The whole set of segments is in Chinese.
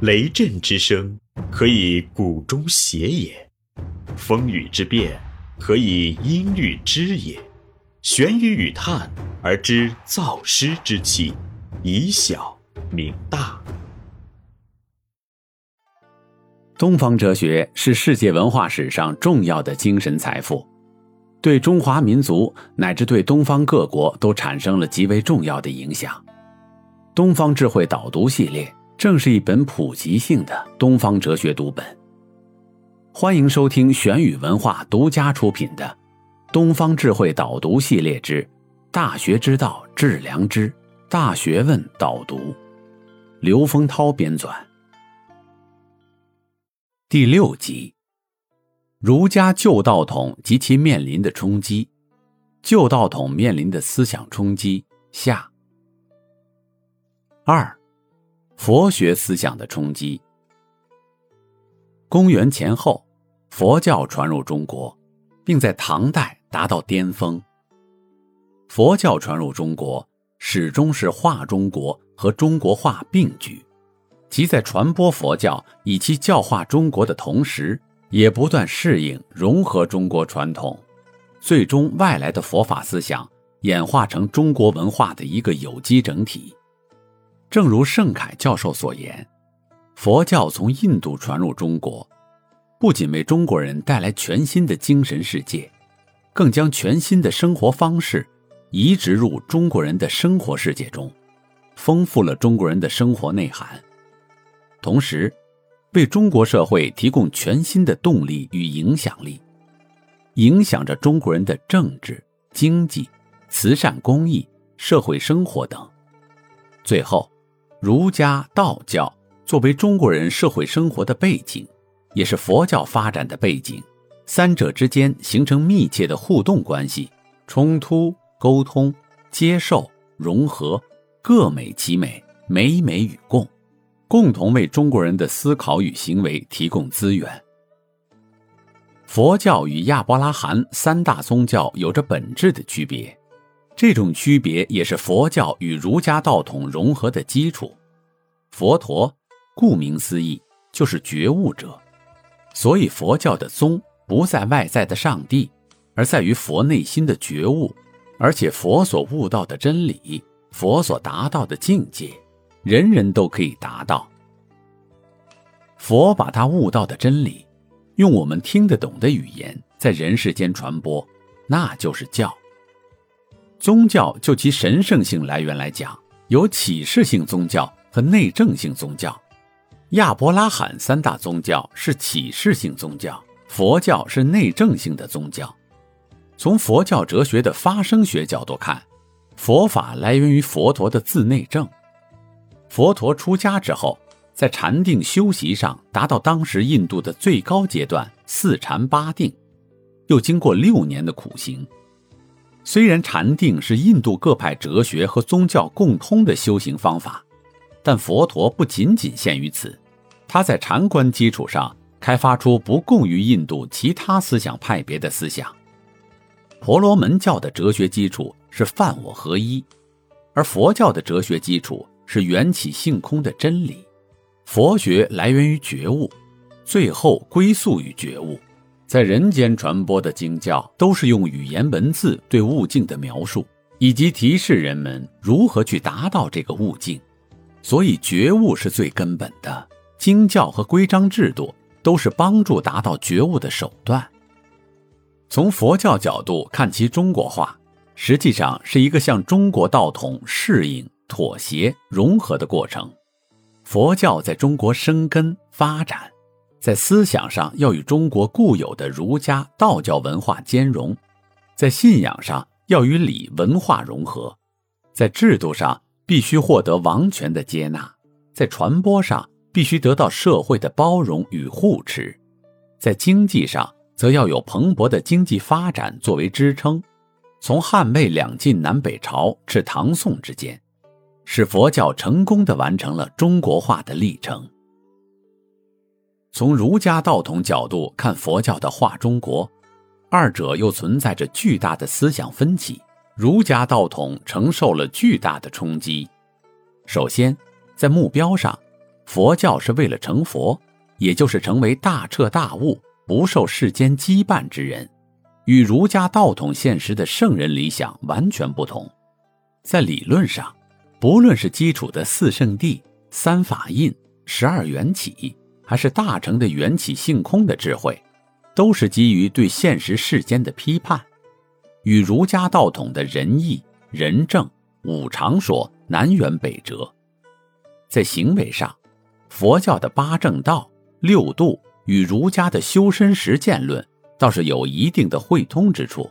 雷震之声，可以鼓中谐也；风雨之变，可以音律之也。玄于语叹而知造湿之气，以小明大。东方哲学是世界文化史上重要的精神财富，对中华民族乃至对东方各国都产生了极为重要的影响。东方智慧导读系列正是一本普及性的东方哲学读本。欢迎收听玄宇文化独家出品的《东方智慧导读系列之大学之道致良知大学问导读》，刘丰涛编纂。第六集：儒家旧道统及其面临的冲击，旧道统面临的思想冲击下。二，佛学思想的冲击。公元前后，佛教传入中国，并在唐代达到巅峰。佛教传入中国，始终是化中国和中国化并举。即在传播佛教以其教化中国的同时，也不断适应融合中国传统，最终外来的佛法思想演化成中国文化的一个有机整体。正如盛凯教授所言，佛教从印度传入中国，不仅为中国人带来全新的精神世界，更将全新的生活方式移植入中国人的生活世界中，丰富了中国人的生活内涵。同时，为中国社会提供全新的动力与影响力，影响着中国人的政治、经济、慈善、公益、社会生活等。最后，儒家、道教作为中国人社会生活的背景，也是佛教发展的背景，三者之间形成密切的互动关系，冲突、沟通、接受、融合，各美其美，美美与共。共同为中国人的思考与行为提供资源。佛教与亚伯拉罕三大宗教有着本质的区别，这种区别也是佛教与儒家道统融合的基础。佛陀，顾名思义就是觉悟者，所以佛教的宗不在外在的上帝，而在于佛内心的觉悟，而且佛所悟到的真理，佛所达到的境界。人人都可以达到。佛把他悟到的真理，用我们听得懂的语言在人世间传播，那就是教。宗教就其神圣性来源来讲，有启示性宗教和内证性宗教。亚伯拉罕三大宗教是启示性宗教，佛教是内证性的宗教。从佛教哲学的发生学角度看，佛法来源于佛陀的自内证。佛陀出家之后，在禅定修习上达到当时印度的最高阶段四禅八定，又经过六年的苦行。虽然禅定是印度各派哲学和宗教共通的修行方法，但佛陀不仅仅限于此，他在禅观基础上开发出不共于印度其他思想派别的思想。婆罗门教的哲学基础是犯我合一，而佛教的哲学基础。是缘起性空的真理，佛学来源于觉悟，最后归宿于觉悟，在人间传播的经教都是用语言文字对悟境的描述，以及提示人们如何去达到这个悟境，所以觉悟是最根本的。经教和规章制度都是帮助达到觉悟的手段。从佛教角度看其中国化，实际上是一个向中国道统适应。妥协融合的过程，佛教在中国生根发展，在思想上要与中国固有的儒家、道教文化兼容，在信仰上要与礼文化融合，在制度上必须获得王权的接纳，在传播上必须得到社会的包容与护持，在经济上则要有蓬勃的经济发展作为支撑。从汉魏两晋南北朝至唐宋之间。使佛教成功的完成了中国化的历程。从儒家道统角度看佛教的化中国，二者又存在着巨大的思想分歧。儒家道统承受了巨大的冲击。首先，在目标上，佛教是为了成佛，也就是成为大彻大悟、不受世间羁绊之人，与儒家道统现实的圣人理想完全不同。在理论上，不论是基础的四圣谛、三法印、十二缘起，还是大成的缘起性空的智慧，都是基于对现实世间的批判，与儒家道统的仁义、仁政、五常说南辕北辙。在行为上，佛教的八正道、六度与儒家的修身实践论倒是有一定的汇通之处。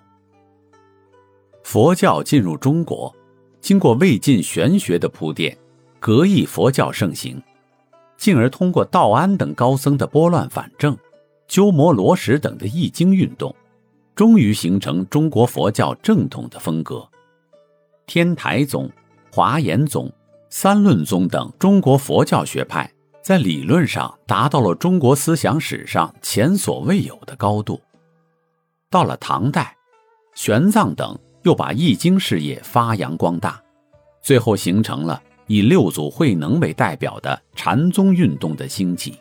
佛教进入中国。经过魏晋玄学的铺垫，格义佛教盛行，进而通过道安等高僧的拨乱反正、鸠摩罗什等的易经运动，终于形成中国佛教正统的风格。天台宗、华严宗、三论宗等中国佛教学派在理论上达到了中国思想史上前所未有的高度。到了唐代，玄奘等。又把易经事业发扬光大，最后形成了以六祖慧能为代表的禅宗运动的兴起。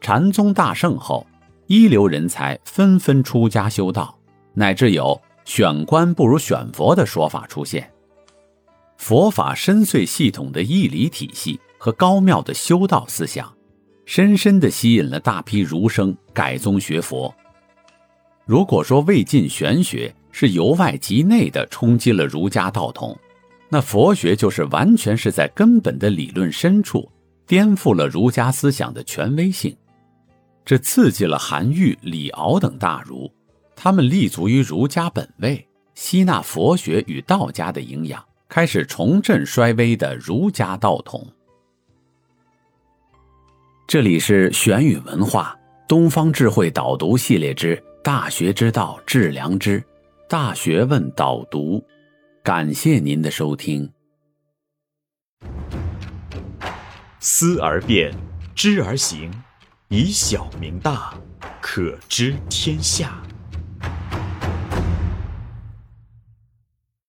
禅宗大盛后，一流人才纷纷出家修道，乃至有选官不如选佛的说法出现。佛法深邃系统的义理体系和高妙的修道思想，深深地吸引了大批儒生改宗学佛。如果说魏晋玄学，是由外及内的冲击了儒家道统，那佛学就是完全是在根本的理论深处颠覆了儒家思想的权威性，这刺激了韩愈、李敖等大儒，他们立足于儒家本位，吸纳佛学与道家的营养，开始重振衰微的儒家道统。这里是玄宇文化东方智慧导读系列之《大学之道，致良知》。大学问导读，感谢您的收听。思而变，知而行，以小明大，可知天下。